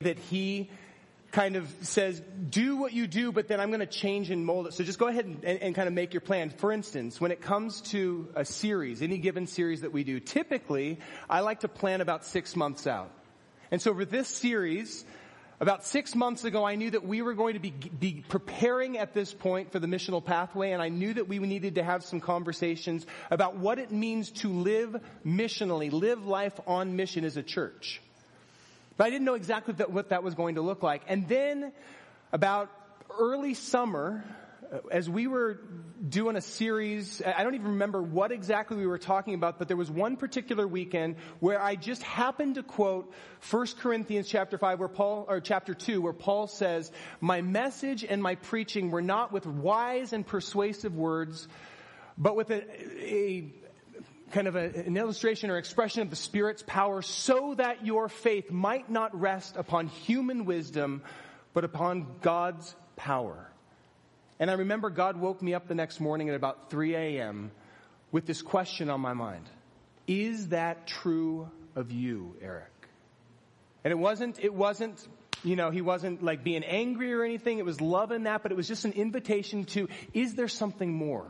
that he kind of says, do what you do, but then I'm going to change and mold it. So just go ahead and, and, and, kind of make your plan. For instance, when it comes to a series, any given series that we do, typically I like to plan about six months out. And so for this series, about six months ago, I knew that we were going to be, be preparing at this point for the missional pathway, and I knew that we needed to have some conversations about what it means to live missionally, live life on mission as a church. But I didn't know exactly what that was going to look like. And then about early summer, uh, as we were doing a series, I don't even remember what exactly we were talking about, but there was one particular weekend where I just happened to quote 1 Corinthians chapter 5 where Paul, or chapter 2 where Paul says, my message and my preaching were not with wise and persuasive words, but with a, a kind of a, an illustration or expression of the Spirit's power so that your faith might not rest upon human wisdom, but upon God's power. And I remember God woke me up the next morning at about 3 a.m. with this question on my mind. Is that true of you, Eric? And it wasn't, it wasn't, you know, he wasn't like being angry or anything. It was love in that, but it was just an invitation to, is there something more?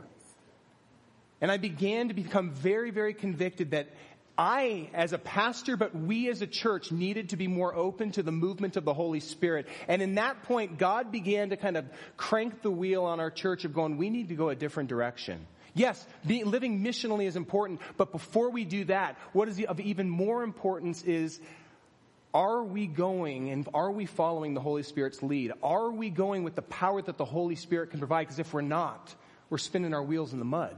And I began to become very, very convicted that I, as a pastor, but we as a church needed to be more open to the movement of the Holy Spirit. And in that point, God began to kind of crank the wheel on our church of going, we need to go a different direction. Yes, being, living missionally is important, but before we do that, what is of even more importance is, are we going and are we following the Holy Spirit's lead? Are we going with the power that the Holy Spirit can provide? Because if we're not, we're spinning our wheels in the mud.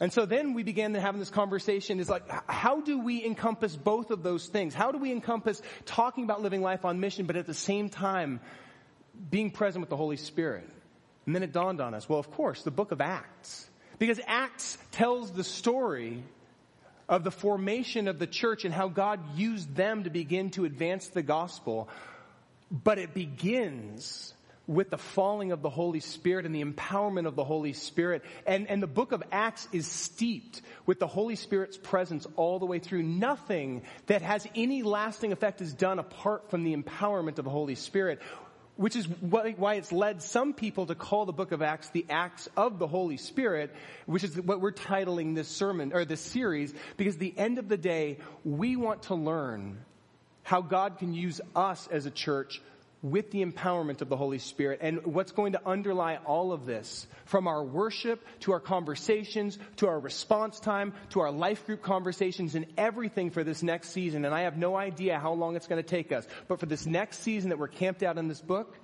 And so then we began to having this conversation is like, how do we encompass both of those things? How do we encompass talking about living life on mission, but at the same time being present with the Holy Spirit? And then it dawned on us, well, of course, the book of Acts. Because Acts tells the story of the formation of the church and how God used them to begin to advance the gospel. But it begins with the falling of the Holy Spirit and the empowerment of the Holy Spirit. And, and the book of Acts is steeped with the Holy Spirit's presence all the way through. Nothing that has any lasting effect is done apart from the empowerment of the Holy Spirit. Which is why it's led some people to call the book of Acts the Acts of the Holy Spirit, which is what we're titling this sermon, or this series, because the end of the day, we want to learn how God can use us as a church with the empowerment of the Holy Spirit. And what's going to underlie all of this, from our worship to our conversations to our response time to our life group conversations and everything for this next season. And I have no idea how long it's going to take us, but for this next season that we're camped out in this book,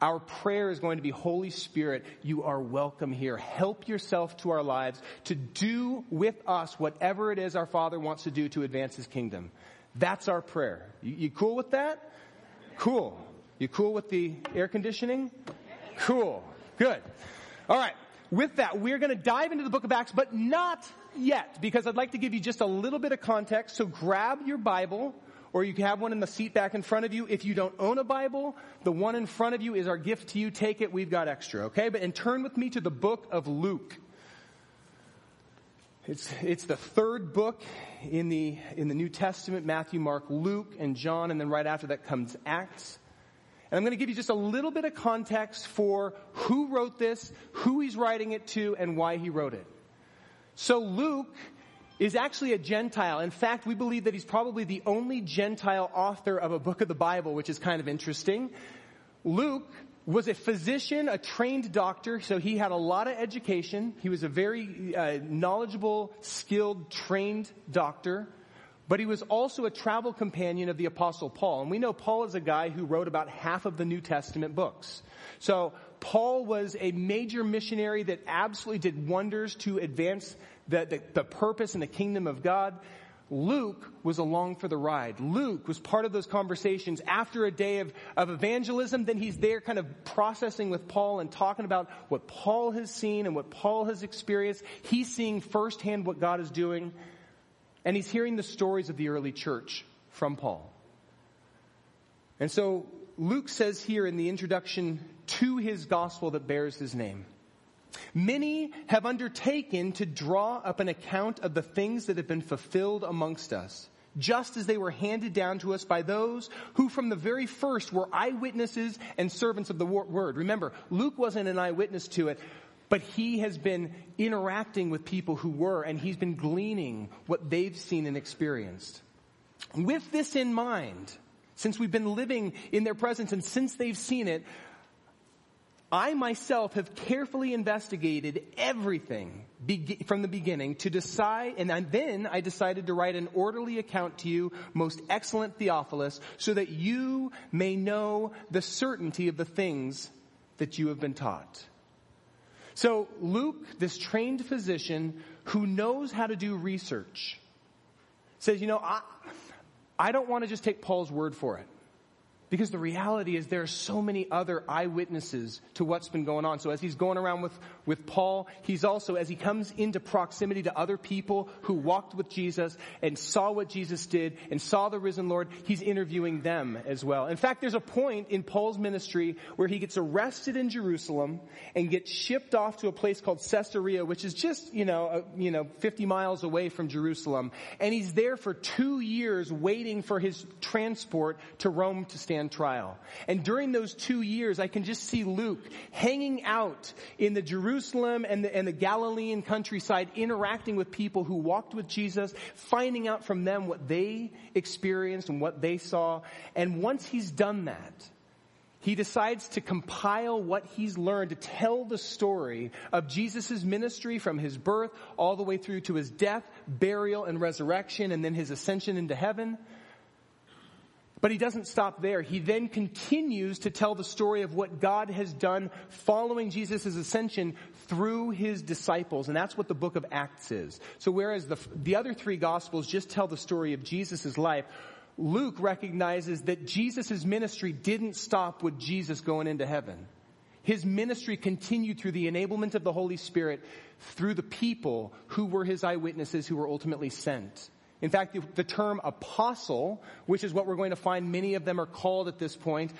our prayer is going to be, Holy Spirit, you are welcome here. Help yourself to our lives to do with us whatever it is our Father wants to do to advance His kingdom. That's our prayer. You, you cool with that? Cool. You cool with the air conditioning? Cool. Good. All right. With that, we're going to dive into the book of Acts, but not yet, because I'd like to give you just a little bit of context. So grab your Bible, or you can have one in the seat back in front of you. If you don't own a Bible, the one in front of you is our gift to you. Take it. We've got extra, okay? But and turn with me to the book of Luke. It's, it's the third book in the, in the New Testament, Matthew, Mark, Luke, and John, and then right after that comes Acts. And I'm going to give you just a little bit of context for who wrote this, who he's writing it to, and why he wrote it. So Luke is actually a Gentile. In fact, we believe that he's probably the only Gentile author of a book of the Bible, which is kind of interesting. Luke was a physician, a trained doctor, so he had a lot of education. He was a very uh, knowledgeable, skilled, trained doctor. But he was also a travel companion of the apostle Paul. And we know Paul is a guy who wrote about half of the New Testament books. So Paul was a major missionary that absolutely did wonders to advance the, the, the purpose and the kingdom of God. Luke was along for the ride. Luke was part of those conversations after a day of, of evangelism. Then he's there kind of processing with Paul and talking about what Paul has seen and what Paul has experienced. He's seeing firsthand what God is doing. And he's hearing the stories of the early church from Paul. And so Luke says here in the introduction to his gospel that bears his name, Many have undertaken to draw up an account of the things that have been fulfilled amongst us, just as they were handed down to us by those who from the very first were eyewitnesses and servants of the word. Remember, Luke wasn't an eyewitness to it, but he has been interacting with people who were, and he's been gleaning what they've seen and experienced. With this in mind, since we've been living in their presence and since they've seen it, I myself have carefully investigated everything from the beginning to decide, and then I decided to write an orderly account to you, most excellent Theophilus, so that you may know the certainty of the things that you have been taught. So Luke, this trained physician who knows how to do research, says, you know, I, I don't want to just take Paul's word for it. Because the reality is there are so many other eyewitnesses to what's been going on. So as he's going around with, with Paul, he's also, as he comes into proximity to other people who walked with Jesus and saw what Jesus did and saw the risen Lord, he's interviewing them as well. In fact, there's a point in Paul's ministry where he gets arrested in Jerusalem and gets shipped off to a place called Caesarea, which is just, you know, uh, you know, 50 miles away from Jerusalem. And he's there for two years waiting for his transport to Rome to stand trial. And during those two years, I can just see Luke hanging out in the Jerusalem and the, and the Galilean countryside, interacting with people who walked with Jesus, finding out from them what they experienced and what they saw. And once he's done that, he decides to compile what he's learned to tell the story of Jesus' ministry from his birth all the way through to his death, burial, and resurrection, and then his ascension into heaven. But he doesn't stop there. He then continues to tell the story of what God has done following Jesus' ascension through his disciples. And that's what the book of Acts is. So whereas the, the other three gospels just tell the story of Jesus' life, Luke recognizes that Jesus' ministry didn't stop with Jesus going into heaven. His ministry continued through the enablement of the Holy Spirit through the people who were his eyewitnesses who were ultimately sent. In fact, the, the term apostle, which is what we're going to find many of them are called at this point,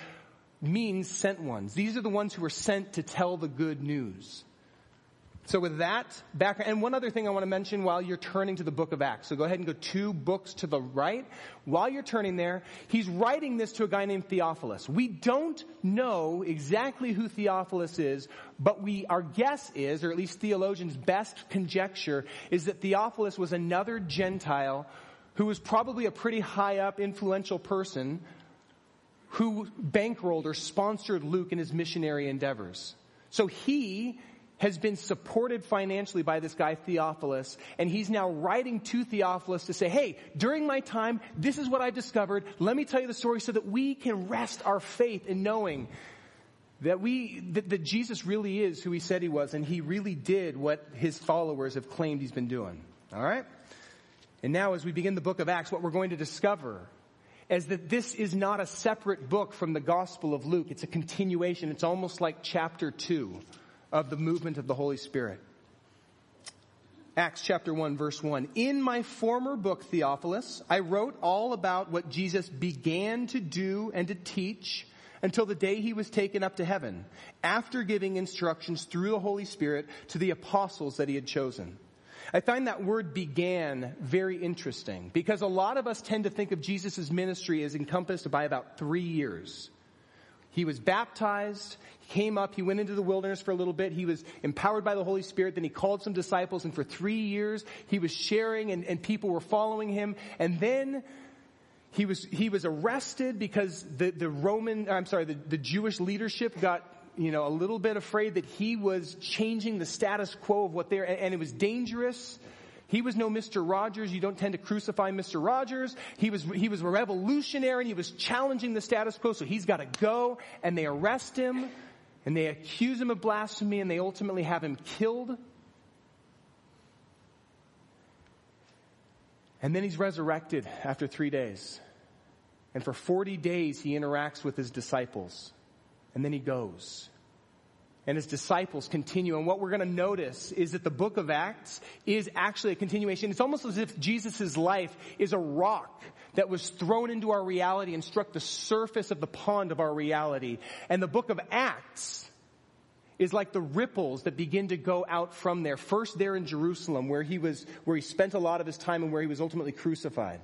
means sent ones. These are the ones who are sent to tell the good news. So with that background, and one other thing I want to mention while you're turning to the book of Acts. So go ahead and go two books to the right. While you're turning there, he's writing this to a guy named Theophilus. We don't know exactly who Theophilus is, but we, our guess is, or at least theologians' best conjecture, is that Theophilus was another Gentile who was probably a pretty high up influential person who bankrolled or sponsored Luke in his missionary endeavors. So he has been supported financially by this guy Theophilus, and he's now writing to Theophilus to say, hey, during my time, this is what I've discovered. Let me tell you the story so that we can rest our faith in knowing that we, that, that Jesus really is who he said he was, and he really did what his followers have claimed he's been doing. Alright? And now as we begin the book of Acts, what we're going to discover is that this is not a separate book from the Gospel of Luke. It's a continuation. It's almost like chapter two of the movement of the Holy Spirit. Acts chapter 1 verse 1. In my former book, Theophilus, I wrote all about what Jesus began to do and to teach until the day he was taken up to heaven, after giving instructions through the Holy Spirit to the apostles that he had chosen. I find that word began very interesting because a lot of us tend to think of Jesus' ministry as encompassed by about three years. He was baptized, he came up, he went into the wilderness for a little bit, he was empowered by the Holy Spirit, then he called some disciples, and for three years he was sharing and, and people were following him, and then he was, he was arrested because the, the Roman, I'm sorry, the, the Jewish leadership got you know, a little bit afraid that he was changing the status quo of what they're, and, and it was dangerous. He was no Mr. Rogers. You don't tend to crucify Mr. Rogers. He was, he was a revolutionary and he was challenging the status quo, so he's gotta go, and they arrest him, and they accuse him of blasphemy, and they ultimately have him killed. And then he's resurrected after three days. And for 40 days he interacts with his disciples. And then he goes and his disciples continue. And what we're going to notice is that the book of Acts is actually a continuation. It's almost as if Jesus' life is a rock that was thrown into our reality and struck the surface of the pond of our reality. And the book of Acts is like the ripples that begin to go out from there. First there in Jerusalem where he was, where he spent a lot of his time and where he was ultimately crucified.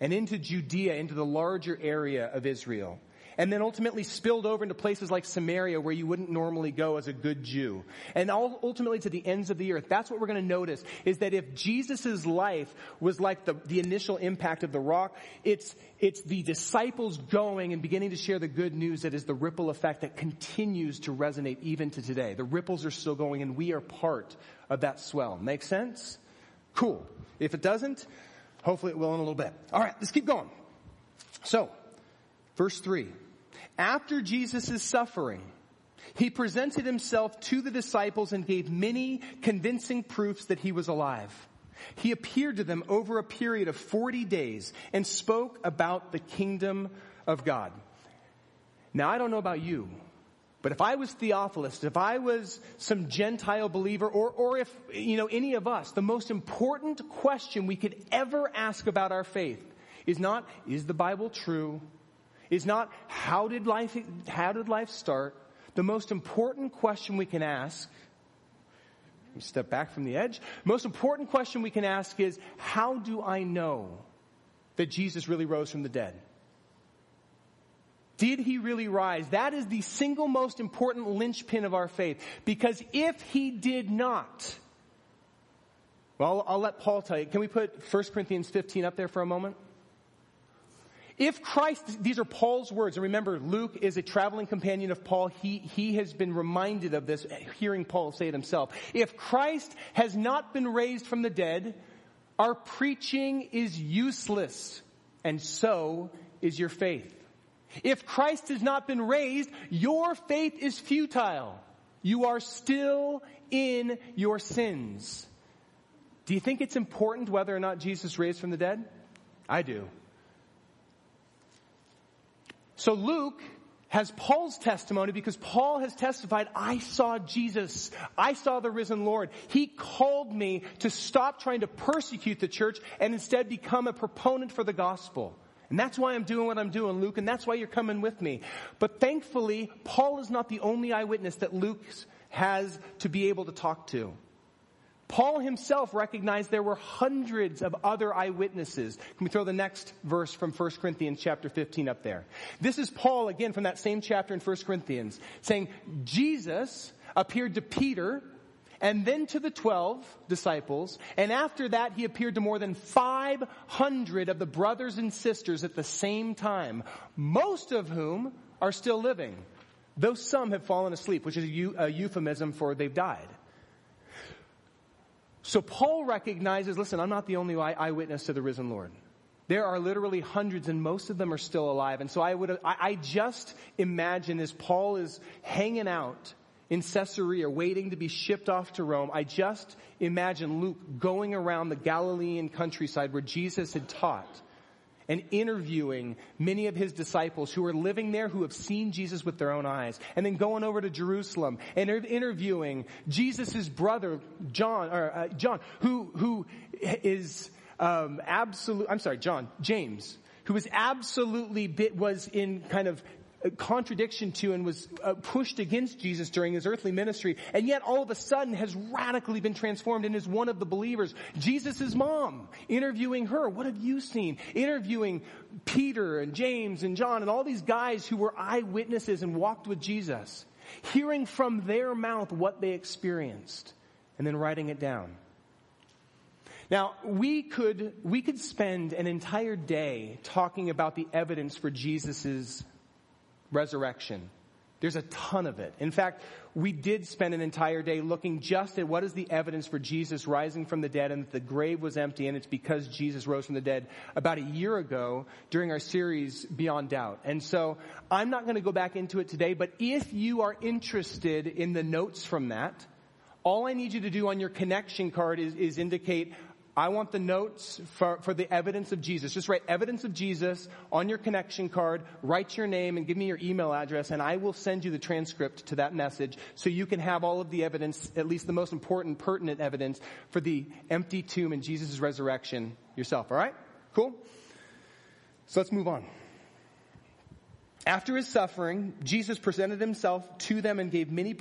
and into Judea, into the larger area of Israel and then ultimately spilled over into places like Samaria where you wouldn't normally go as a good Jew. And ultimately to the ends of the earth. That's what we're going to notice is that if Jesus' life was like the, the initial impact of the rock, it's, it's the disciples going and beginning to share the good news that is the ripple effect that continues to resonate even to today. The ripples are still going and we are part of that swell. Make sense? Cool. If it doesn't, hopefully it will in a little bit. All right, let's keep going. So, verse 3. After Jesus' suffering, he presented himself to the disciples and gave many convincing proofs that he was alive. He appeared to them over a period of 40 days and spoke about the kingdom of God. Now I don't know about you, but if I was Theophilus, if I was some Gentile believer, or, or if, you know, any of us, the most important question we could ever ask about our faith is not, is the Bible true? Is not how did life, how did life start? The most important question we can ask, step back from the edge, most important question we can ask is, how do I know that Jesus really rose from the dead? Did he really rise? That is the single most important linchpin of our faith. Because if he did not, well, I'll let Paul tell you. Can we put 1 Corinthians 15 up there for a moment? If Christ, these are Paul's words, and remember, Luke is a traveling companion of Paul. He, he has been reminded of this, hearing Paul say it himself. If Christ has not been raised from the dead, our preaching is useless, and so is your faith. If Christ has not been raised, your faith is futile. You are still in your sins. Do you think it's important whether or not Jesus raised from the dead? I do. So Luke has Paul's testimony because Paul has testified, I saw Jesus. I saw the risen Lord. He called me to stop trying to persecute the church and instead become a proponent for the gospel. And that's why I'm doing what I'm doing, Luke, and that's why you're coming with me. But thankfully, Paul is not the only eyewitness that Luke has to be able to talk to. Paul himself recognized there were hundreds of other eyewitnesses. Can we throw the next verse from 1 Corinthians chapter 15 up there? This is Paul again from that same chapter in 1 Corinthians saying, Jesus appeared to Peter and then to the 12 disciples. And after that, he appeared to more than 500 of the brothers and sisters at the same time, most of whom are still living, though some have fallen asleep, which is a, euphemism for they've died. So Paul recognizes, listen, I'm not the only eyewitness to the risen Lord. There are literally hundreds and most of them are still alive. And so I would, I just imagine as Paul is hanging out in Caesarea waiting to be shipped off to Rome, I just imagine Luke going around the Galilean countryside where Jesus had taught and interviewing many of his disciples who are living there who have seen Jesus with their own eyes. And then going over to Jerusalem and interviewing Jesus' brother John or uh, John who who is um, absolute I'm sorry John James who was absolutely bit was in kind of contradiction to and was uh, pushed against Jesus during his earthly ministry, and yet all of a sudden has radically been transformed and is one of the believers. Jesus' mom, interviewing her, what have you seen? Interviewing Peter and James and John and all these guys who were eyewitnesses and walked with Jesus, hearing from their mouth what they experienced, and then writing it down. Now, we could, we could spend an entire day talking about the evidence for Jesus' resurrection. There's a ton of it. In fact, we did spend an entire day looking just at what is the evidence for Jesus rising from the dead and that the grave was empty and it's because Jesus rose from the dead about a year ago during our series Beyond Doubt. And so I'm not going to go back into it today, but if you are interested in the notes from that, all I need you to do on your connection card is, is indicate I want the notes for, for the evidence of Jesus. Just write evidence of Jesus on your connection card, write your name and give me your email address and I will send you the transcript to that message so you can have all of the evidence, at least the most important, pertinent evidence for the empty tomb and Jesus' resurrection yourself. Alright? Cool? So let's move on. After his suffering, Jesus presented himself to them and gave many,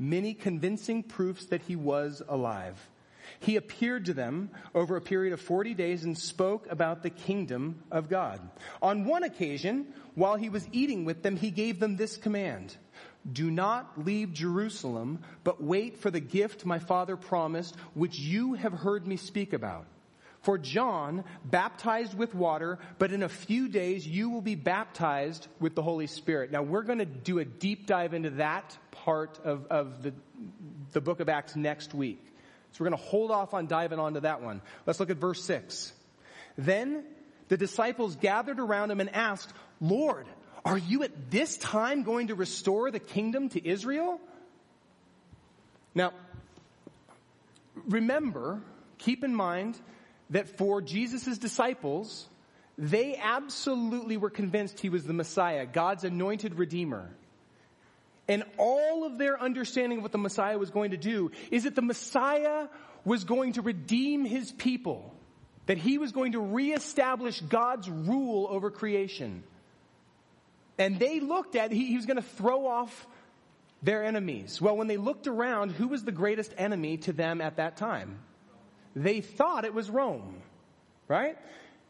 many convincing proofs that he was alive. He appeared to them over a period of 40 days and spoke about the kingdom of God. On one occasion, while he was eating with them, he gave them this command. Do not leave Jerusalem, but wait for the gift my father promised, which you have heard me speak about. For John baptized with water, but in a few days you will be baptized with the Holy Spirit. Now we're going to do a deep dive into that part of, of the, the book of Acts next week. So we're going to hold off on diving onto that one. Let's look at verse 6. Then the disciples gathered around him and asked, Lord, are you at this time going to restore the kingdom to Israel? Now, remember, keep in mind that for Jesus' disciples, they absolutely were convinced he was the Messiah, God's anointed redeemer. And all of their understanding of what the Messiah was going to do is that the Messiah was going to redeem his people. That he was going to reestablish God's rule over creation. And they looked at, he, he was going to throw off their enemies. Well, when they looked around, who was the greatest enemy to them at that time? they thought it was Rome, right?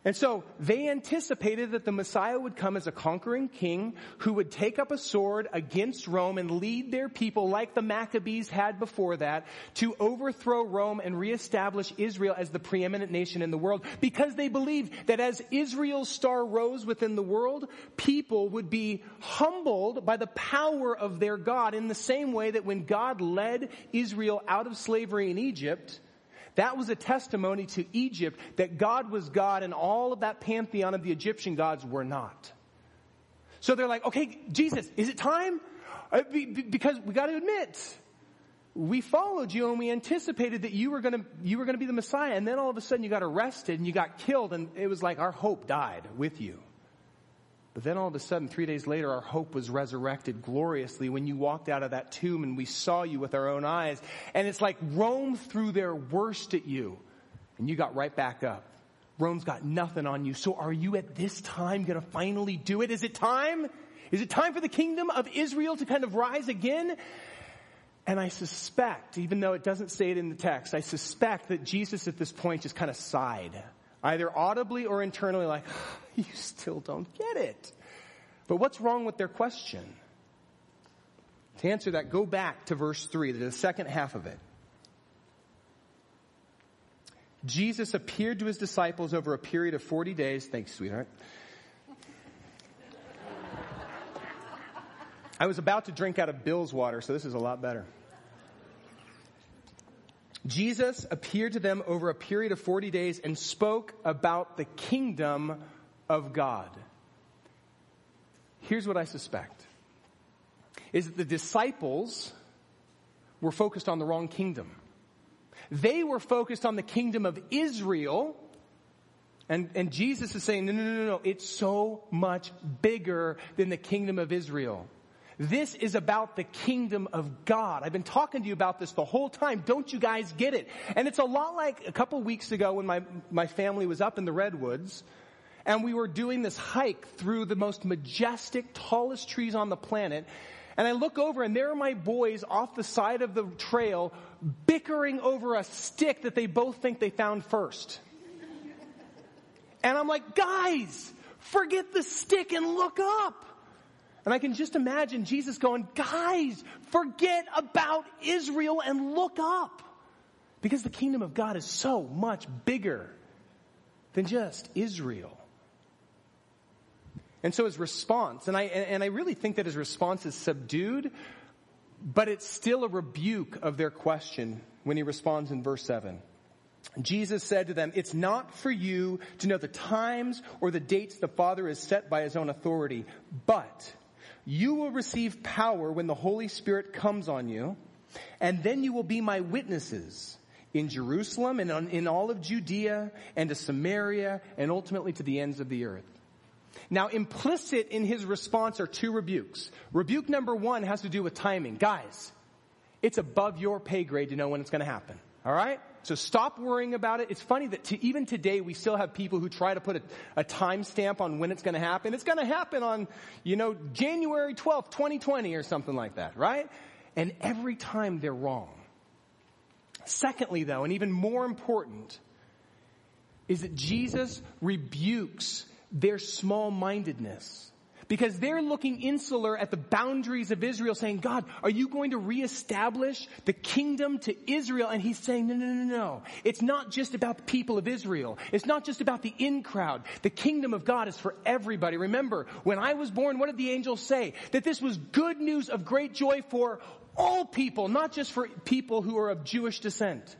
And so they anticipated that the Messiah would come as a conquering king who would take up a sword against Rome and lead their people like the Maccabees had before that to overthrow Rome and reestablish Israel as the preeminent nation in the world. Because they believed that as Israel's star rose within the world, people would be humbled by the power of their God in the same way that when God led Israel out of slavery in Egypt, that was a testimony to Egypt that God was God and all of that pantheon of the Egyptian gods were not. So they're like, okay, Jesus, is it time? Uh, because we got to admit, we followed you and we anticipated that you were going to you were going to be the Messiah, and then all of a sudden you got arrested and you got killed, and it was like our hope died with you. But then all of a sudden, three days later, our hope was resurrected gloriously when you walked out of that tomb and we saw you with our own eyes. And it's like Rome threw their worst at you and you got right back up. Rome's got nothing on you. So are you at this time going to finally do it? Is it time? Is it time for the kingdom of Israel to kind of rise again? And I suspect, even though it doesn't say it in the text, I suspect that Jesus at this point just kind of sighed either audibly or internally, like, you still don't get it. But what's wrong with their question? To answer that, go back to verse 3, the second half of it. Jesus appeared to his disciples over a period of 40 days. Thanks, sweetheart. I was about to drink out of Bill's water, so this is a lot better. Jesus appeared to them over a period of 40 days and spoke about the kingdom of God. Here's what I suspect is that the disciples were focused on the wrong kingdom. They were focused on the kingdom of Israel. And, and Jesus is saying, no, no, no, no, no. it's so much bigger than the kingdom of Israel. This is about the kingdom of God. I've been talking to you about this the whole time. Don't you guys get it? And it's a lot like a couple weeks ago when my, my family was up in the redwoods and we were doing this hike through the most majestic, tallest trees on the planet. And I look over and there are my boys off the side of the trail bickering over a stick that they both think they found first. And I'm like, guys, forget the stick and look up. And I can just imagine Jesus going, guys, forget about Israel and look up. Because the kingdom of God is so much bigger than just Israel. And so his response, and I, and I really think that his response is subdued, but it's still a rebuke of their question when he responds in verse 7. Jesus said to them, it's not for you to know the times or the dates the Father has set by his own authority, but you will receive power when the Holy Spirit comes on you, and then you will be my witnesses in Jerusalem and in all of Judea and to Samaria and ultimately to the ends of the earth. Now implicit in his response are two rebukes. Rebuke number one has to do with timing. Guys, it's above your pay grade to know when it's going to happen. All right? So stop worrying about it. It's funny that to, even today we still have people who try to put a, a time stamp on when it's going to happen. It's going to happen on, you know, January 12th, 2020 or something like that, right? And every time they're wrong. Secondly, though, and even more important, is that Jesus rebukes their small mindedness. Because they're looking insular at the boundaries of Israel saying, God, are you going to reestablish the kingdom to Israel? And he's saying, no, no, no, no. It's not just about the people of Israel. It's not just about the in crowd. The kingdom of God is for everybody. Remember, when I was born, what did the angels say? That this was good news of great joy for all people, not just for people who are of Jewish descent.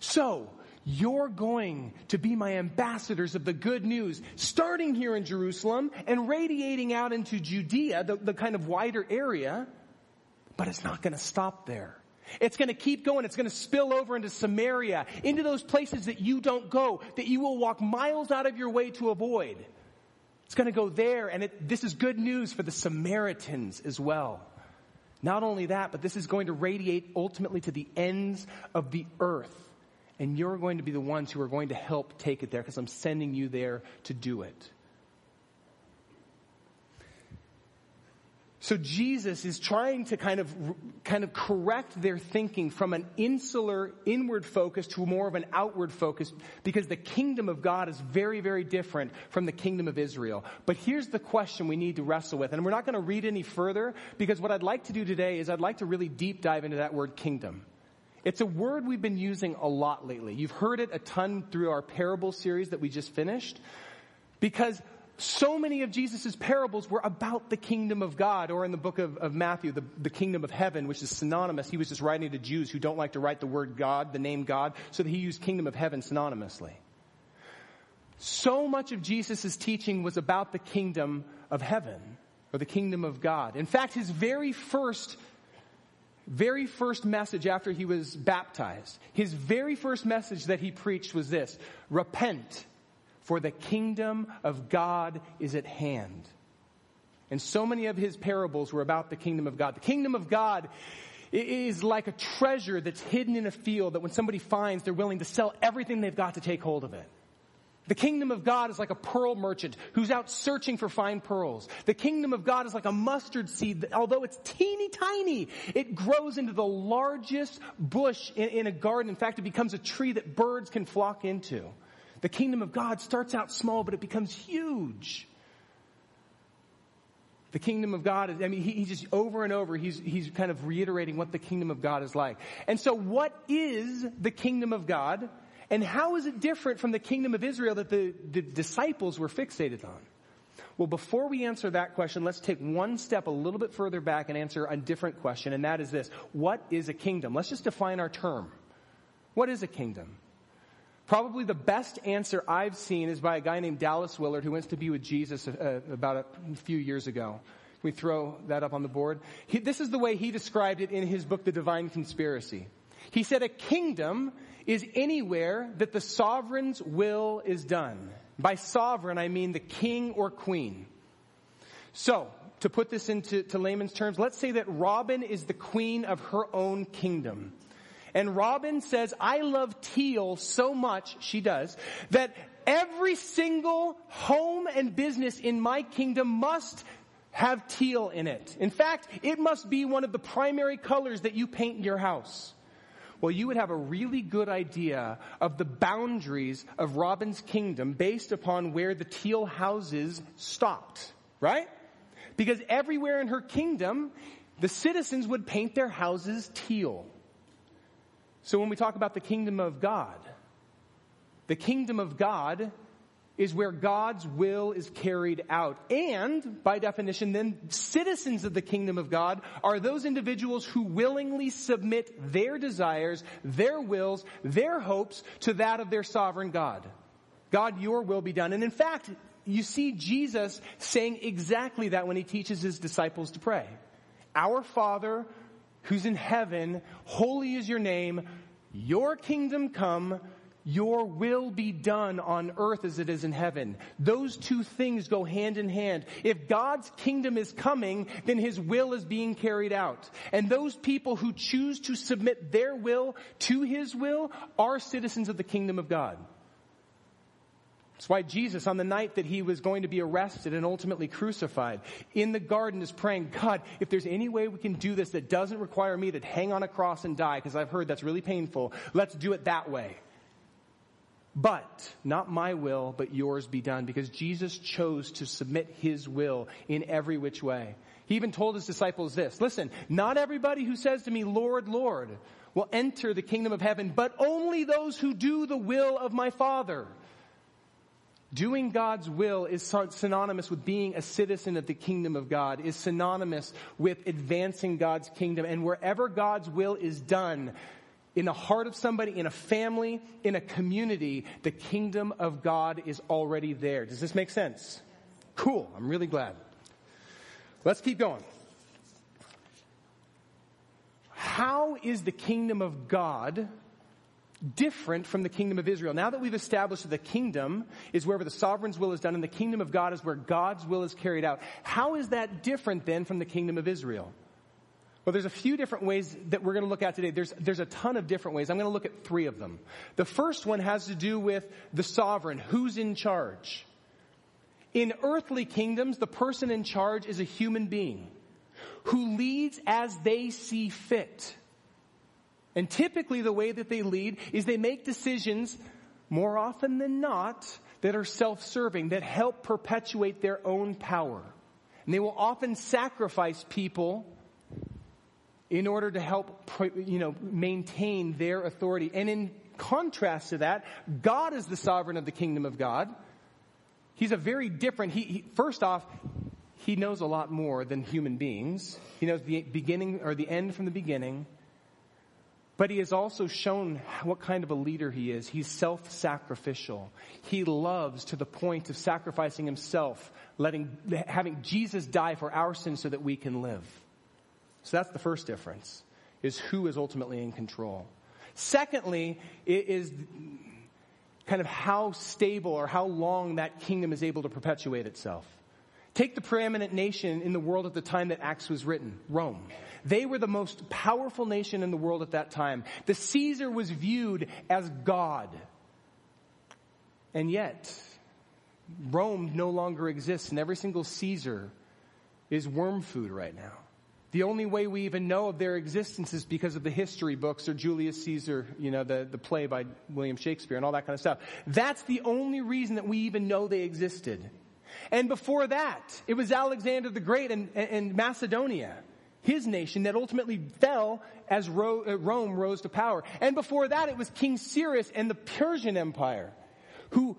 So, you're going to be my ambassadors of the good news, starting here in Jerusalem and radiating out into Judea, the, the kind of wider area. But it's not going to stop there. It's going to keep going. It's going to spill over into Samaria, into those places that you don't go, that you will walk miles out of your way to avoid. It's going to go there, and it, this is good news for the Samaritans as well. Not only that, but this is going to radiate ultimately to the ends of the earth and you're going to be the ones who are going to help take it there because I'm sending you there to do it. So Jesus is trying to kind of, kind of correct their thinking from an insular, inward focus to more of an outward focus because the kingdom of God is very, very different from the kingdom of Israel. But here's the question we need to wrestle with. And we're not going to read any further because what I'd like to do today is I'd like to really deep dive into that word kingdom. It's a word we've been using a lot lately. You've heard it a ton through our parable series that we just finished because so many of Jesus' parables were about the kingdom of God, or in the book of, of Matthew, the, the kingdom of heaven, which is synonymous. He was just writing to Jews who don't like to write the word God, the name God, so that he used kingdom of heaven synonymously. So much of Jesus' teaching was about the kingdom of heaven, or the kingdom of God. In fact, his very first very first message after he was baptized, his very first message that he preached was this Repent, for the kingdom of God is at hand. And so many of his parables were about the kingdom of God. The kingdom of God is like a treasure that's hidden in a field that when somebody finds, they're willing to sell everything they've got to take hold of it. The kingdom of God is like a pearl merchant who's out searching for fine pearls. The kingdom of God is like a mustard seed that, although it's teeny tiny, it grows into the largest bush in, in, a garden. In fact, it becomes a tree that birds can flock into. The kingdom of God starts out small, but it becomes huge. The kingdom of God is, I mean, he, he just over and over, he's, he's kind of reiterating what the kingdom of God is like. And so what is the kingdom of God? And how is it different from the kingdom of Israel that the, the disciples were fixated on? Well, before we answer that question, let's take one step a little bit further back and answer a different question, and that is this. What is a kingdom? Let's just define our term. What is a kingdom? Probably the best answer I've seen is by a guy named Dallas Willard who went to be with Jesus uh, about a few years ago. Can we throw that up on the board? He, this is the way he described it in his book, The Divine Conspiracy. He said a kingdom is anywhere that the sovereign's will is done. By sovereign, I mean the king or queen. So, to put this into layman's terms, let's say that Robin is the queen of her own kingdom. And Robin says, I love teal so much, she does, that every single home and business in my kingdom must have teal in it. In fact, it must be one of the primary colors that you paint in your house well, you would have a really good idea of the boundaries of Robin's kingdom based upon where the teal houses stopped, right? Because everywhere in her kingdom, the citizens would paint their houses teal. So when we talk about the kingdom of God, the kingdom of God is where God's will is carried out. And, by definition, then citizens of the kingdom of God are those individuals who willingly submit their desires, their wills, their hopes to that of their sovereign God. God, your will be done. And in fact, you see Jesus saying exactly that when he teaches his disciples to pray. Our Father, who's in heaven, holy is your name, your kingdom come, your will be done on earth as it is in heaven. Those two things go hand in hand. If God's kingdom is coming, then his will is being carried out. And those people who choose to submit their will to his will are citizens of the kingdom of God. That's why Jesus, on the night that he was going to be arrested and ultimately crucified, in the garden is praying, God, if there's any way we can do this that doesn't require me to hang on a cross and die, because I've heard that's really painful, let's do it that way. But not my will, but yours be done, because Jesus chose to submit his will in every which way. He even told his disciples this, listen, not everybody who says to me, Lord, Lord, will enter the kingdom of heaven, but only those who do the will of my Father Doing God's will is synonymous with being a citizen of the kingdom of God, is synonymous with advancing God's kingdom. And wherever God's will is done, in the heart of somebody, in a family, in a community, the kingdom of God is already there. Does this make sense? Cool. I'm really glad. Let's keep going. How is the kingdom of God different from the kingdom of Israel. Now that we've established that the kingdom is wherever the sovereign's will is done and the kingdom of God is where God's will is carried out, how is that different then from the kingdom of Israel? Well, there's a few different ways that we're going to look at today. There's, there's a ton of different ways. I'm going to look at three of them. The first one has to do with the sovereign. Who's in charge? In earthly kingdoms, the person in charge is a human being who leads as they see fit. And typically the way that they lead is they make decisions more often than not that are self-serving, that help perpetuate their own power. And they will often sacrifice people in order to help, you know, maintain their authority. And in contrast to that, God is the sovereign of the kingdom of God. He's a very different, he, he, first off, he knows a lot more than human beings. He knows the beginning or the end from the beginning. But he has also shown what kind of a leader he is. He's self-sacrificial. He loves to the point of sacrificing himself, letting, having Jesus die for our sins so that we can live. So that's the first difference, is who is ultimately in control. Secondly, it is kind of how stable or how long that kingdom is able to perpetuate itself. Take the preeminent nation in the world at the time that Acts was written, Rome. They were the most powerful nation in the world at that time. The Caesar was viewed as God. And yet, Rome no longer exists and every single Caesar is worm food right now. The only way we even know of their existence is because of the history books or Julius Caesar, you know, the, the play by William Shakespeare and all that kind of stuff. That's the only reason that we even know they existed. And before that, it was Alexander the Great and, and Macedonia his nation that ultimately fell as uh, Rome rose to power. And before that, it was King Cyrus and the Persian Empire who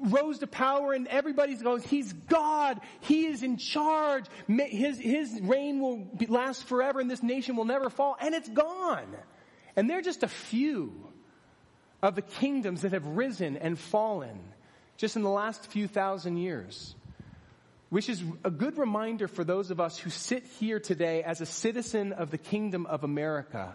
rose to power and everybody's going, he's God. He is in charge. His, his reign will be, last forever and this nation will never fall. And it's gone. And they're just a few of the kingdoms that have risen and fallen just in the last few thousand years which is a good reminder for those of us who sit here today as a citizen of the kingdom of America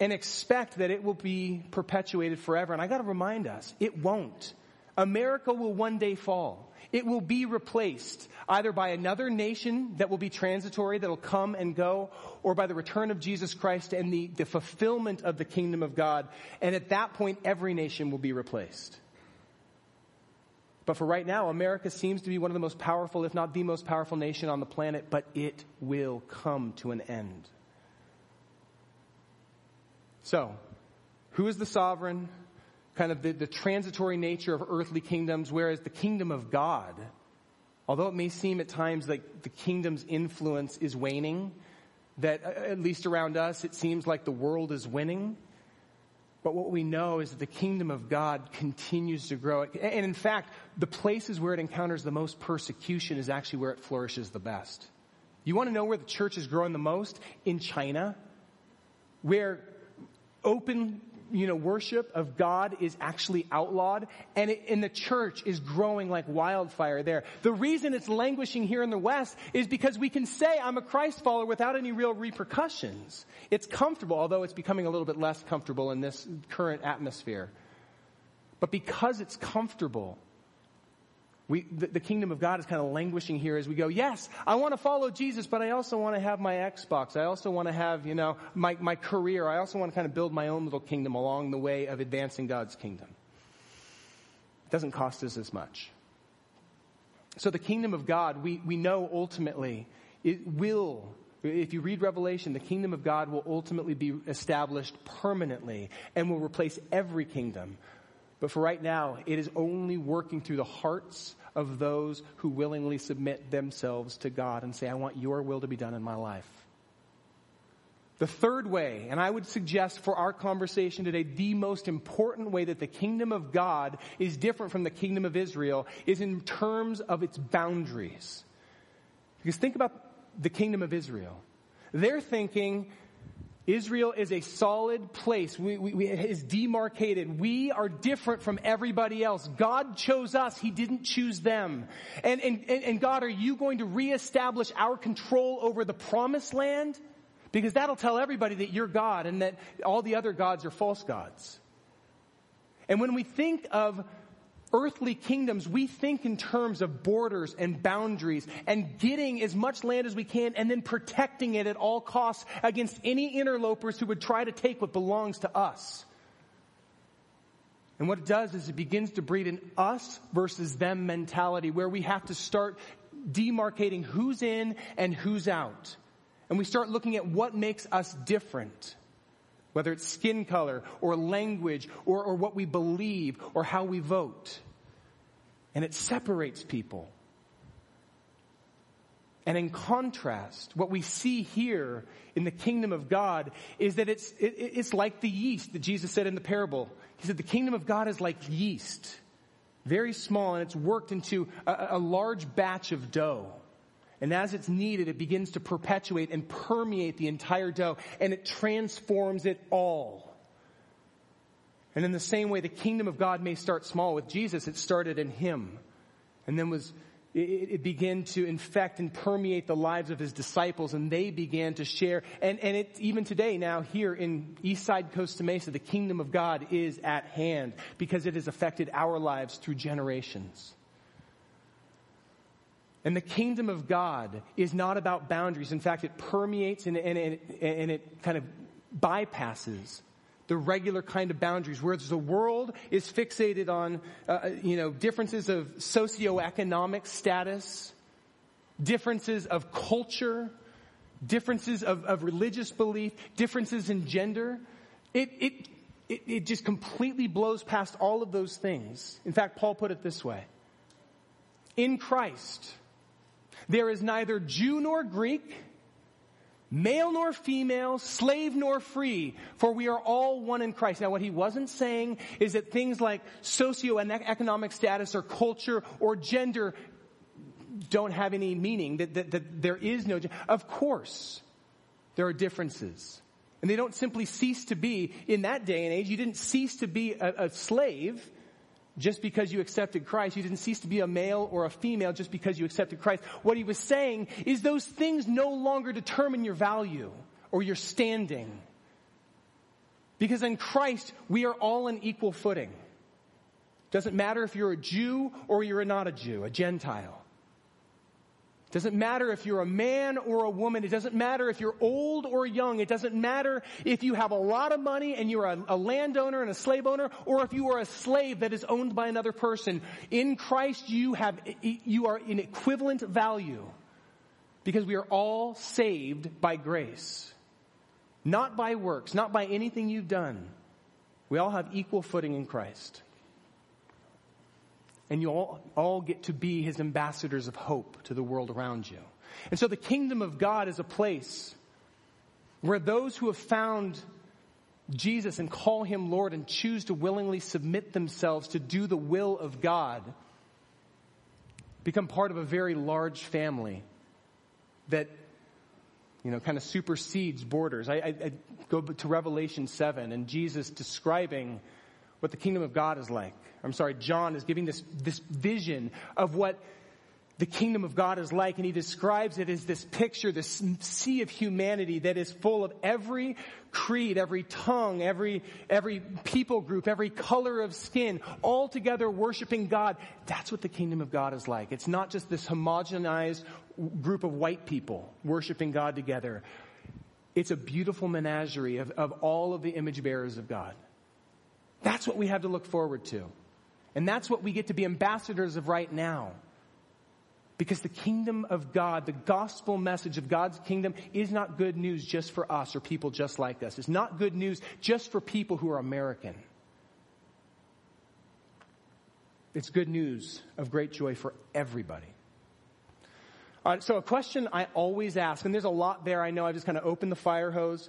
and expect that it will be perpetuated forever. And I gotta remind us, it won't. America will one day fall. It will be replaced either by another nation that will be transitory, that'll come and go, or by the return of Jesus Christ and the, the fulfillment of the kingdom of God. And at that point, every nation will be replaced. But for right now, America seems to be one of the most powerful, if not the most powerful nation on the planet, but it will come to an end. So, who is the sovereign? Kind of the, the transitory nature of earthly kingdoms, whereas the kingdom of God, although it may seem at times like the kingdom's influence is waning, that uh, at least around us, it seems like the world is winning. But what we know is that the kingdom of God continues to grow. And in fact, the places where it encounters the most persecution is actually where it flourishes the best. You want to know where the church is growing the most? In China, where open you know, worship of God is actually outlawed and, it, and the church is growing like wildfire there. The reason it's languishing here in the West is because we can say I'm a Christ follower without any real repercussions. It's comfortable, although it's becoming a little bit less comfortable in this current atmosphere. But because it's comfortable, we, the, the, kingdom of God is kind of languishing here as we go, yes, I want to follow Jesus, but I also want to have my Xbox. I also want to have, you know, my, my career. I also want to kind of build my own little kingdom along the way of advancing God's kingdom. It doesn't cost us as much. So the kingdom of God, we, we know ultimately, it will, if you read Revelation, the kingdom of God will ultimately be established permanently and will replace every kingdom. But for right now, it is only working through the hearts of those who willingly submit themselves to God and say, I want your will to be done in my life. The third way, and I would suggest for our conversation today, the most important way that the kingdom of God is different from the kingdom of Israel is in terms of its boundaries. Because think about the kingdom of Israel. They're thinking Israel is a solid place. We, we, we, is demarcated. We are different from everybody else. God chose us. He didn't choose them. And, and, and God, are you going to reestablish our control over the promised land? Because that'll tell everybody that you're God and that all the other gods are false gods. And when we think of earthly kingdoms, we think in terms of borders and boundaries and getting as much land as we can and then protecting it at all costs against any interlopers who would try to take what belongs to us. And what it does is it begins to breed an us versus them mentality where we have to start demarcating who's in and who's out and we start looking at what makes us different, whether it's skin color or language or, or what we believe or how we vote. And it separates people. And in contrast, what we see here in the kingdom of God is that it's, it, it's like the yeast that Jesus said in the parable. He said the kingdom of God is like yeast. Very small and it's worked into a, a large batch of dough. And as it's needed, it begins to perpetuate and permeate the entire dough and it transforms it all. And in the same way, the kingdom of God may start small. With Jesus, it started in Him and then was, it, it began to infect and permeate the lives of His disciples and they began to share. And, and it, even today now here in Eastside Costa Mesa, the kingdom of God is at hand because it has affected our lives through generations. And the kingdom of God is not about boundaries. In fact, it permeates and, and, and, and it kind of bypasses the regular kind of boundaries, whereas the world is fixated on, uh, you know, differences of socioeconomic status, differences of culture, differences of, of religious belief, differences in gender. It, it, it, it just completely blows past all of those things. In fact, Paul put it this way. In Christ, there is neither Jew nor Greek, male nor female, slave nor free, for we are all one in Christ. Now what he wasn't saying is that things like socio and economic status or culture or gender don't have any meaning, that, that, that there is no, of course, there are differences. And they don't simply cease to be, in that day and age, you didn't cease to be a, a slave just because you accepted Christ. You didn't cease to be a male or a female just because you accepted Christ. What he was saying is those things no longer determine your value or your standing. Because in Christ, we are all on equal footing. Doesn't matter if you're a Jew or you're not a Jew, a Gentile. It doesn't matter if you're a man or a woman. It doesn't matter if you're old or young. It doesn't matter if you have a lot of money and you're a, a, landowner and a slave owner or if you are a slave that is owned by another person. In Christ you have, you are in equivalent value because we are all saved by grace. Not by works, not by anything you've done. We all have equal footing in Christ and you all, all get to be his ambassadors of hope to the world around you. And so the kingdom of God is a place where those who have found Jesus and call him Lord and choose to willingly submit themselves to do the will of God become part of a very large family that you know, kind of supersedes borders. I, I, I, go to Revelation 7 and Jesus describing what the kingdom of God is like. I'm sorry, John is giving this, this vision of what the kingdom of God is like, and he describes it as this picture, this sea of humanity that is full of every creed, every tongue, every, every people group, every color of skin, all together worshiping God. That's what the kingdom of God is like. It's not just this homogenized group of white people worshiping God together. It's a beautiful menagerie of, of all of the image bearers of God. That's what we have to look forward to. And that's what we get to be ambassadors of right now. Because the kingdom of God, the gospel message of God's kingdom is not good news just for us or people just like us. It's not good news just for people who are American. It's good news of great joy for everybody. Uh, so a question I always ask, and there's a lot there, I know I just kind of opened the fire hose,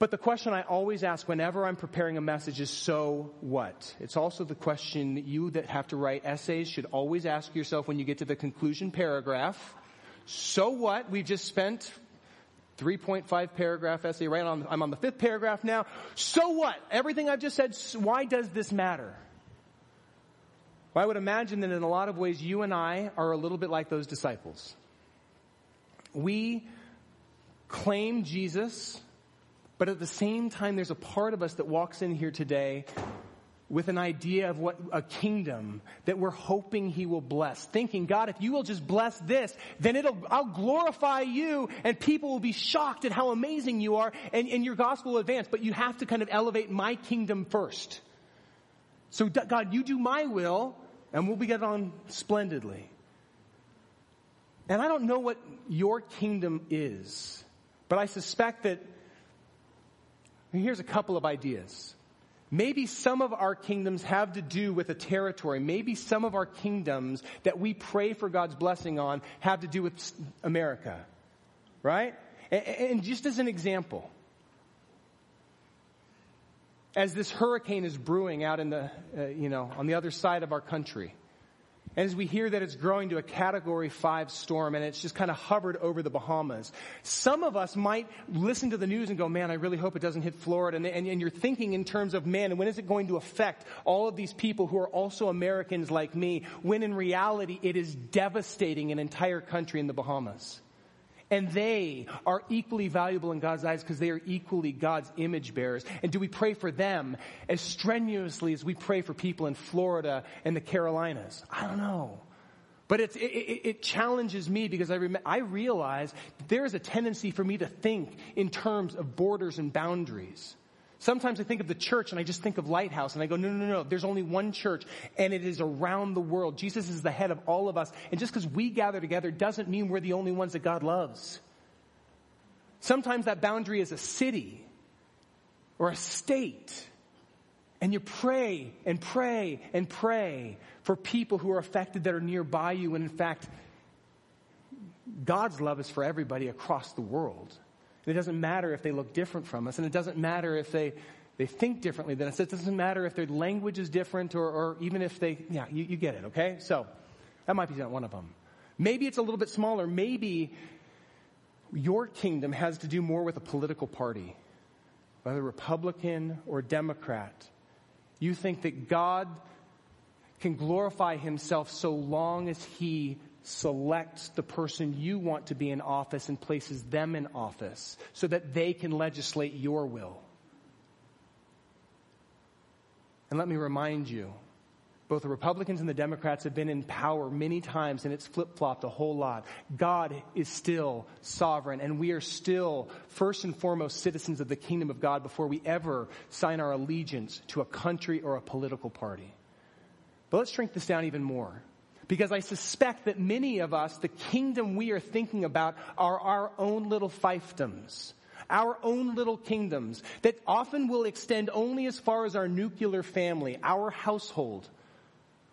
but the question I always ask whenever I'm preparing a message is, so what? It's also the question you that have to write essays should always ask yourself when you get to the conclusion paragraph. So what? We've just spent 3.5 paragraph essay, right on, I'm on the fifth paragraph now. So what? Everything I've just said, why does this matter? Well, I would imagine that in a lot of ways you and I are a little bit like those disciples. We claim Jesus, but at the same time there's a part of us that walks in here today with an idea of what a kingdom that we're hoping he will bless. Thinking, God, if you will just bless this, then it'll, I'll glorify you and people will be shocked at how amazing you are and, and your gospel will advance. But you have to kind of elevate my kingdom first. So God, you do my will and we'll get on splendidly. And I don't know what your kingdom is, but I suspect that here's a couple of ideas. Maybe some of our kingdoms have to do with a territory. Maybe some of our kingdoms that we pray for God's blessing on have to do with America. Right? And just as an example, as this hurricane is brewing out in the, uh, you know, on the other side of our country. And as we hear that it's growing to a category five storm and it's just kind of hovered over the Bahamas, some of us might listen to the news and go, man, I really hope it doesn't hit Florida. And, and, and you're thinking in terms of, man, when is it going to affect all of these people who are also Americans like me, when in reality it is devastating an entire country in the Bahamas. And they are equally valuable in God's eyes because they are equally God's image bearers. And do we pray for them as strenuously as we pray for people in Florida and the Carolinas? I don't know. But it, it, it, challenges me because I, rem- I realize there is a tendency for me to think in terms of borders and boundaries. Sometimes I think of the church and I just think of Lighthouse and I go, no, no, no, there's only one church and it is around the world. Jesus is the head of all of us. And just because we gather together doesn't mean we're the only ones that God loves. Sometimes that boundary is a city or a state. And you pray and pray and pray for people who are affected that are nearby you. And in fact, God's love is for everybody across the world. It doesn't matter if they look different from us, and it doesn't matter if they, they think differently than us. It doesn't matter if their language is different or, or even if they, yeah, you, you get it, okay? So, that might be one of them. Maybe it's a little bit smaller. Maybe your kingdom has to do more with a political party, whether Republican or Democrat. You think that God can glorify himself so long as he selects the person you want to be in office and places them in office so that they can legislate your will. And let me remind you, both the Republicans and the Democrats have been in power many times and it's flip flopped a whole lot. God is still sovereign and we are still first and foremost citizens of the kingdom of God before we ever sign our allegiance to a country or a political party. But let's shrink this down even more. Because I suspect that many of us, the kingdom we are thinking about are our own little fiefdoms. Our own little kingdoms that often will extend only as far as our nuclear family, our household.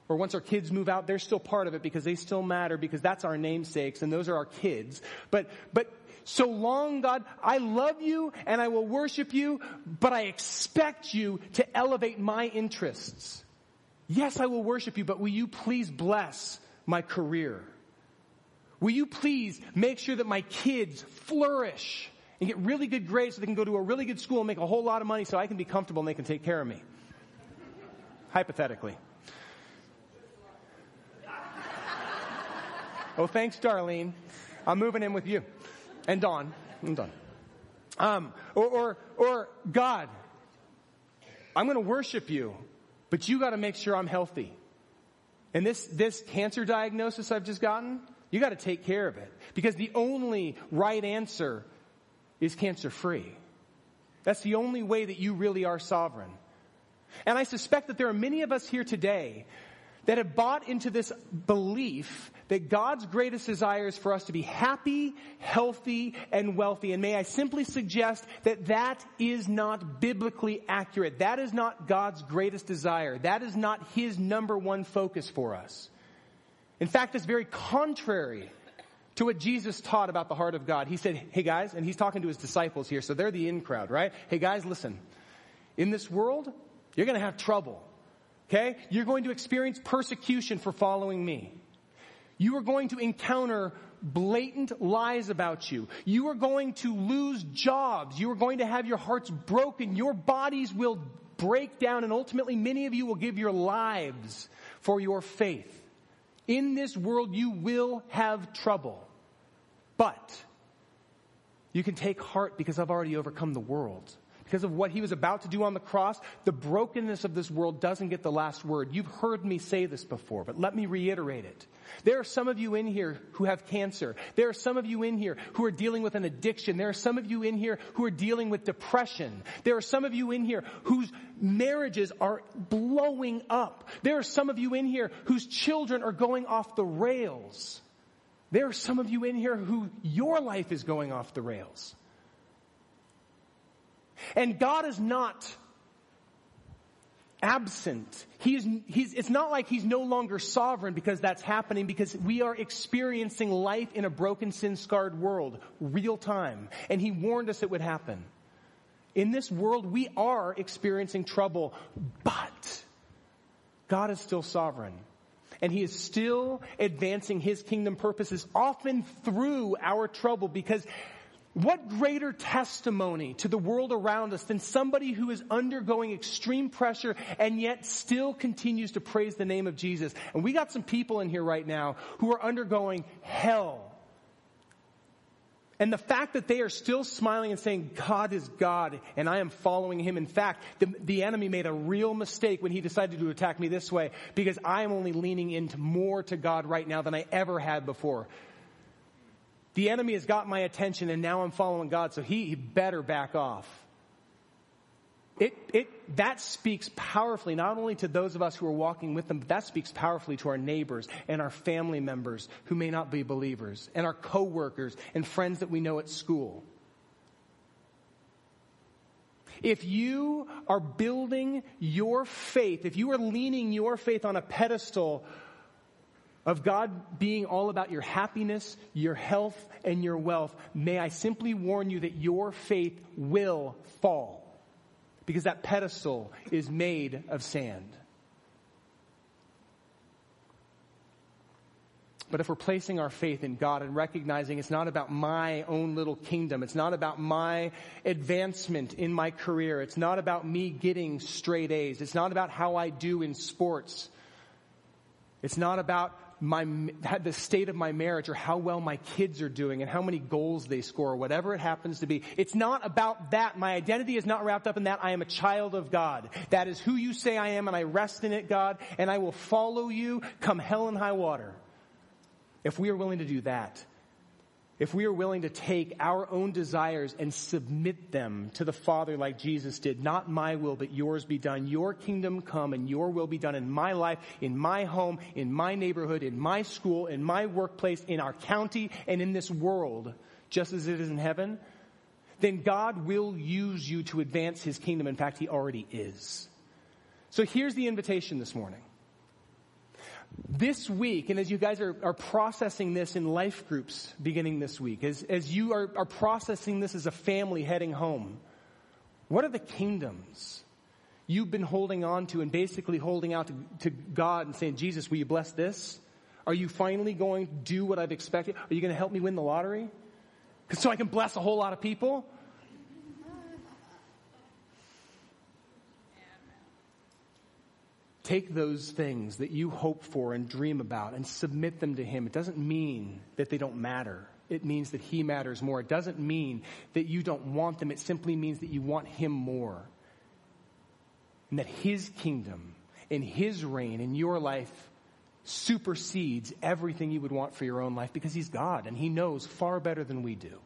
Or once our kids move out, they're still part of it because they still matter because that's our namesakes and those are our kids. But, but so long, God, I love you and I will worship you, but I expect you to elevate my interests. Yes, I will worship you, but will you please bless my career? Will you please make sure that my kids flourish and get really good grades so they can go to a really good school and make a whole lot of money so I can be comfortable and they can take care of me? Hypothetically. Oh, thanks, Darlene. I'm moving in with you. And Dawn. I'm done. Um, or, or, or God, I'm going to worship you but you got to make sure I'm healthy. And this, this cancer diagnosis I've just gotten, you got to take care of it. Because the only right answer is cancer free. That's the only way that you really are sovereign. And I suspect that there are many of us here today that have bought into this belief that God's greatest desire is for us to be happy, healthy, and wealthy. And may I simply suggest that that is not biblically accurate. That is not God's greatest desire. That is not His number one focus for us. In fact, it's very contrary to what Jesus taught about the heart of God. He said, hey guys, and he's talking to his disciples here, so they're the in crowd, right? Hey guys, listen. In this world, you're gonna have trouble. Okay? You're going to experience persecution for following me. You are going to encounter blatant lies about you. You are going to lose jobs. You are going to have your hearts broken. Your bodies will break down and ultimately many of you will give your lives for your faith. In this world you will have trouble. But you can take heart because I've already overcome the world because of what he was about to do on the cross, the brokenness of this world doesn't get the last word. You've heard me say this before, but let me reiterate it. There are some of you in here who have cancer. There are some of you in here who are dealing with an addiction. There are some of you in here who are dealing with depression. There are some of you in here whose marriages are blowing up. There are some of you in here whose children are going off the rails. There are some of you in here who your life is going off the rails. And God is not absent. He's, he's, it's not like he's no longer sovereign because that's happening because we are experiencing life in a broken, sin scarred world, real time. And he warned us it would happen. In this world, we are experiencing trouble, but God is still sovereign. And he is still advancing his kingdom purposes often through our trouble because what greater testimony to the world around us than somebody who is undergoing extreme pressure and yet still continues to praise the name of Jesus? And we got some people in here right now who are undergoing hell. And the fact that they are still smiling and saying, God is God and I am following Him. In fact, the, the enemy made a real mistake when he decided to attack me this way because I am only leaning into more to God right now than I ever had before. The enemy has got my attention and now I'm following God, so he, better back off. It, it, that speaks powerfully not only to those of us who are walking with them, but that speaks powerfully to our neighbors and our family members who may not be believers and our coworkers and friends that we know at school. If you are building your faith, if you are leaning your faith on a pedestal of God being all about your happiness, your health, and your wealth, may I simply warn you that your faith will fall. Because that pedestal is made of sand. But if we're placing our faith in God and recognizing it's not about my own little kingdom, it's not about my advancement in my career, it's not about me getting straight A's, it's not about how I do in sports, it's not about my, the state of my marriage or how well my kids are doing and how many goals they score, whatever it happens to be. It's not about that. My identity is not wrapped up in that. I am a child of God. That is who you say I am and I rest in it, God, and I will follow you come hell and high water. If we are willing to do that, if we are willing to take our own desires and submit them to the Father like Jesus did, not my will, but yours be done. Your kingdom come and your will be done in my life, in my home, in my neighborhood, in my school, in my workplace, in our county, and in this world, just as it is in heaven, then God will use you to advance his kingdom. In fact, he already is. So here's the invitation this morning this week, and as you guys are, are processing this in life groups beginning this week, as, as you are, are processing this as a family heading home, what are the kingdoms you've been holding on to and basically holding out to, to God and saying, Jesus, will you bless this? Are you finally going to do what I've expected? Are you going to help me win the lottery? So I can bless a whole lot of people? Take those things that you hope for and dream about and submit them to Him. It doesn't mean that they don't matter. It means that He matters more. It doesn't mean that you don't want them. It simply means that you want Him more. And that His kingdom and His reign in your life supersedes everything you would want for your own life because He's God and He knows far better than we do.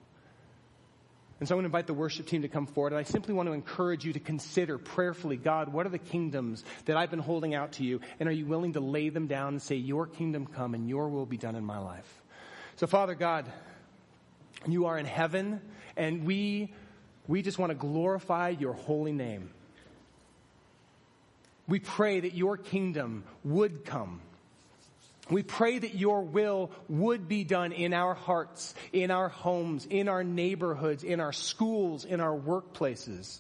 And so I'm going to invite the worship team to come forward. And I simply want to encourage you to consider prayerfully, God, what are the kingdoms that I've been holding out to you? And are you willing to lay them down and say, Your kingdom come and your will be done in my life? So, Father God, you are in heaven, and we, we just want to glorify your holy name. We pray that your kingdom would come we pray that your will would be done in our hearts, in our homes, in our neighborhoods, in our schools, in our workplaces.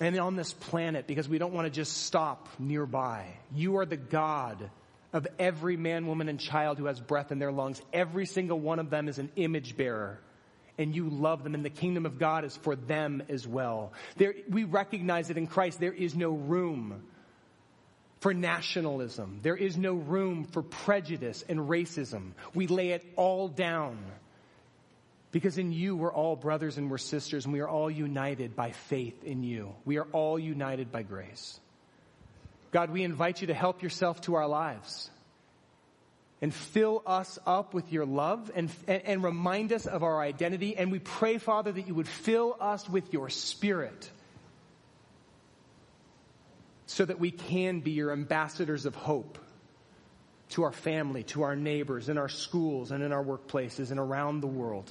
And on this planet, because we don't want to just stop nearby. You are the God of every man, woman, and child who has breath in their lungs. Every single one of them is an image bearer. And you love them, and the kingdom of God is for them as well. There, we recognize that in Christ there is no room for nationalism. There is no room for prejudice and racism. We lay it all down. Because in you, we're all brothers and we're sisters, and we are all united by faith in you. We are all united by grace. God, we invite you to help yourself to our lives and fill us up with your love and, and, and remind us of our identity. And we pray, Father, that you would fill us with your spirit so that we can be your ambassadors of hope to our family, to our neighbors, in our schools, and in our workplaces, and around the world.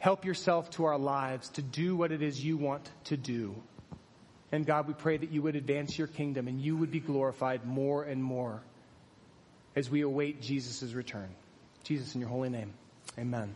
Help yourself to our lives to do what it is you want to do. And God, we pray that you would advance your kingdom and you would be glorified more and more as we await Jesus' return. Jesus, in your holy name, amen.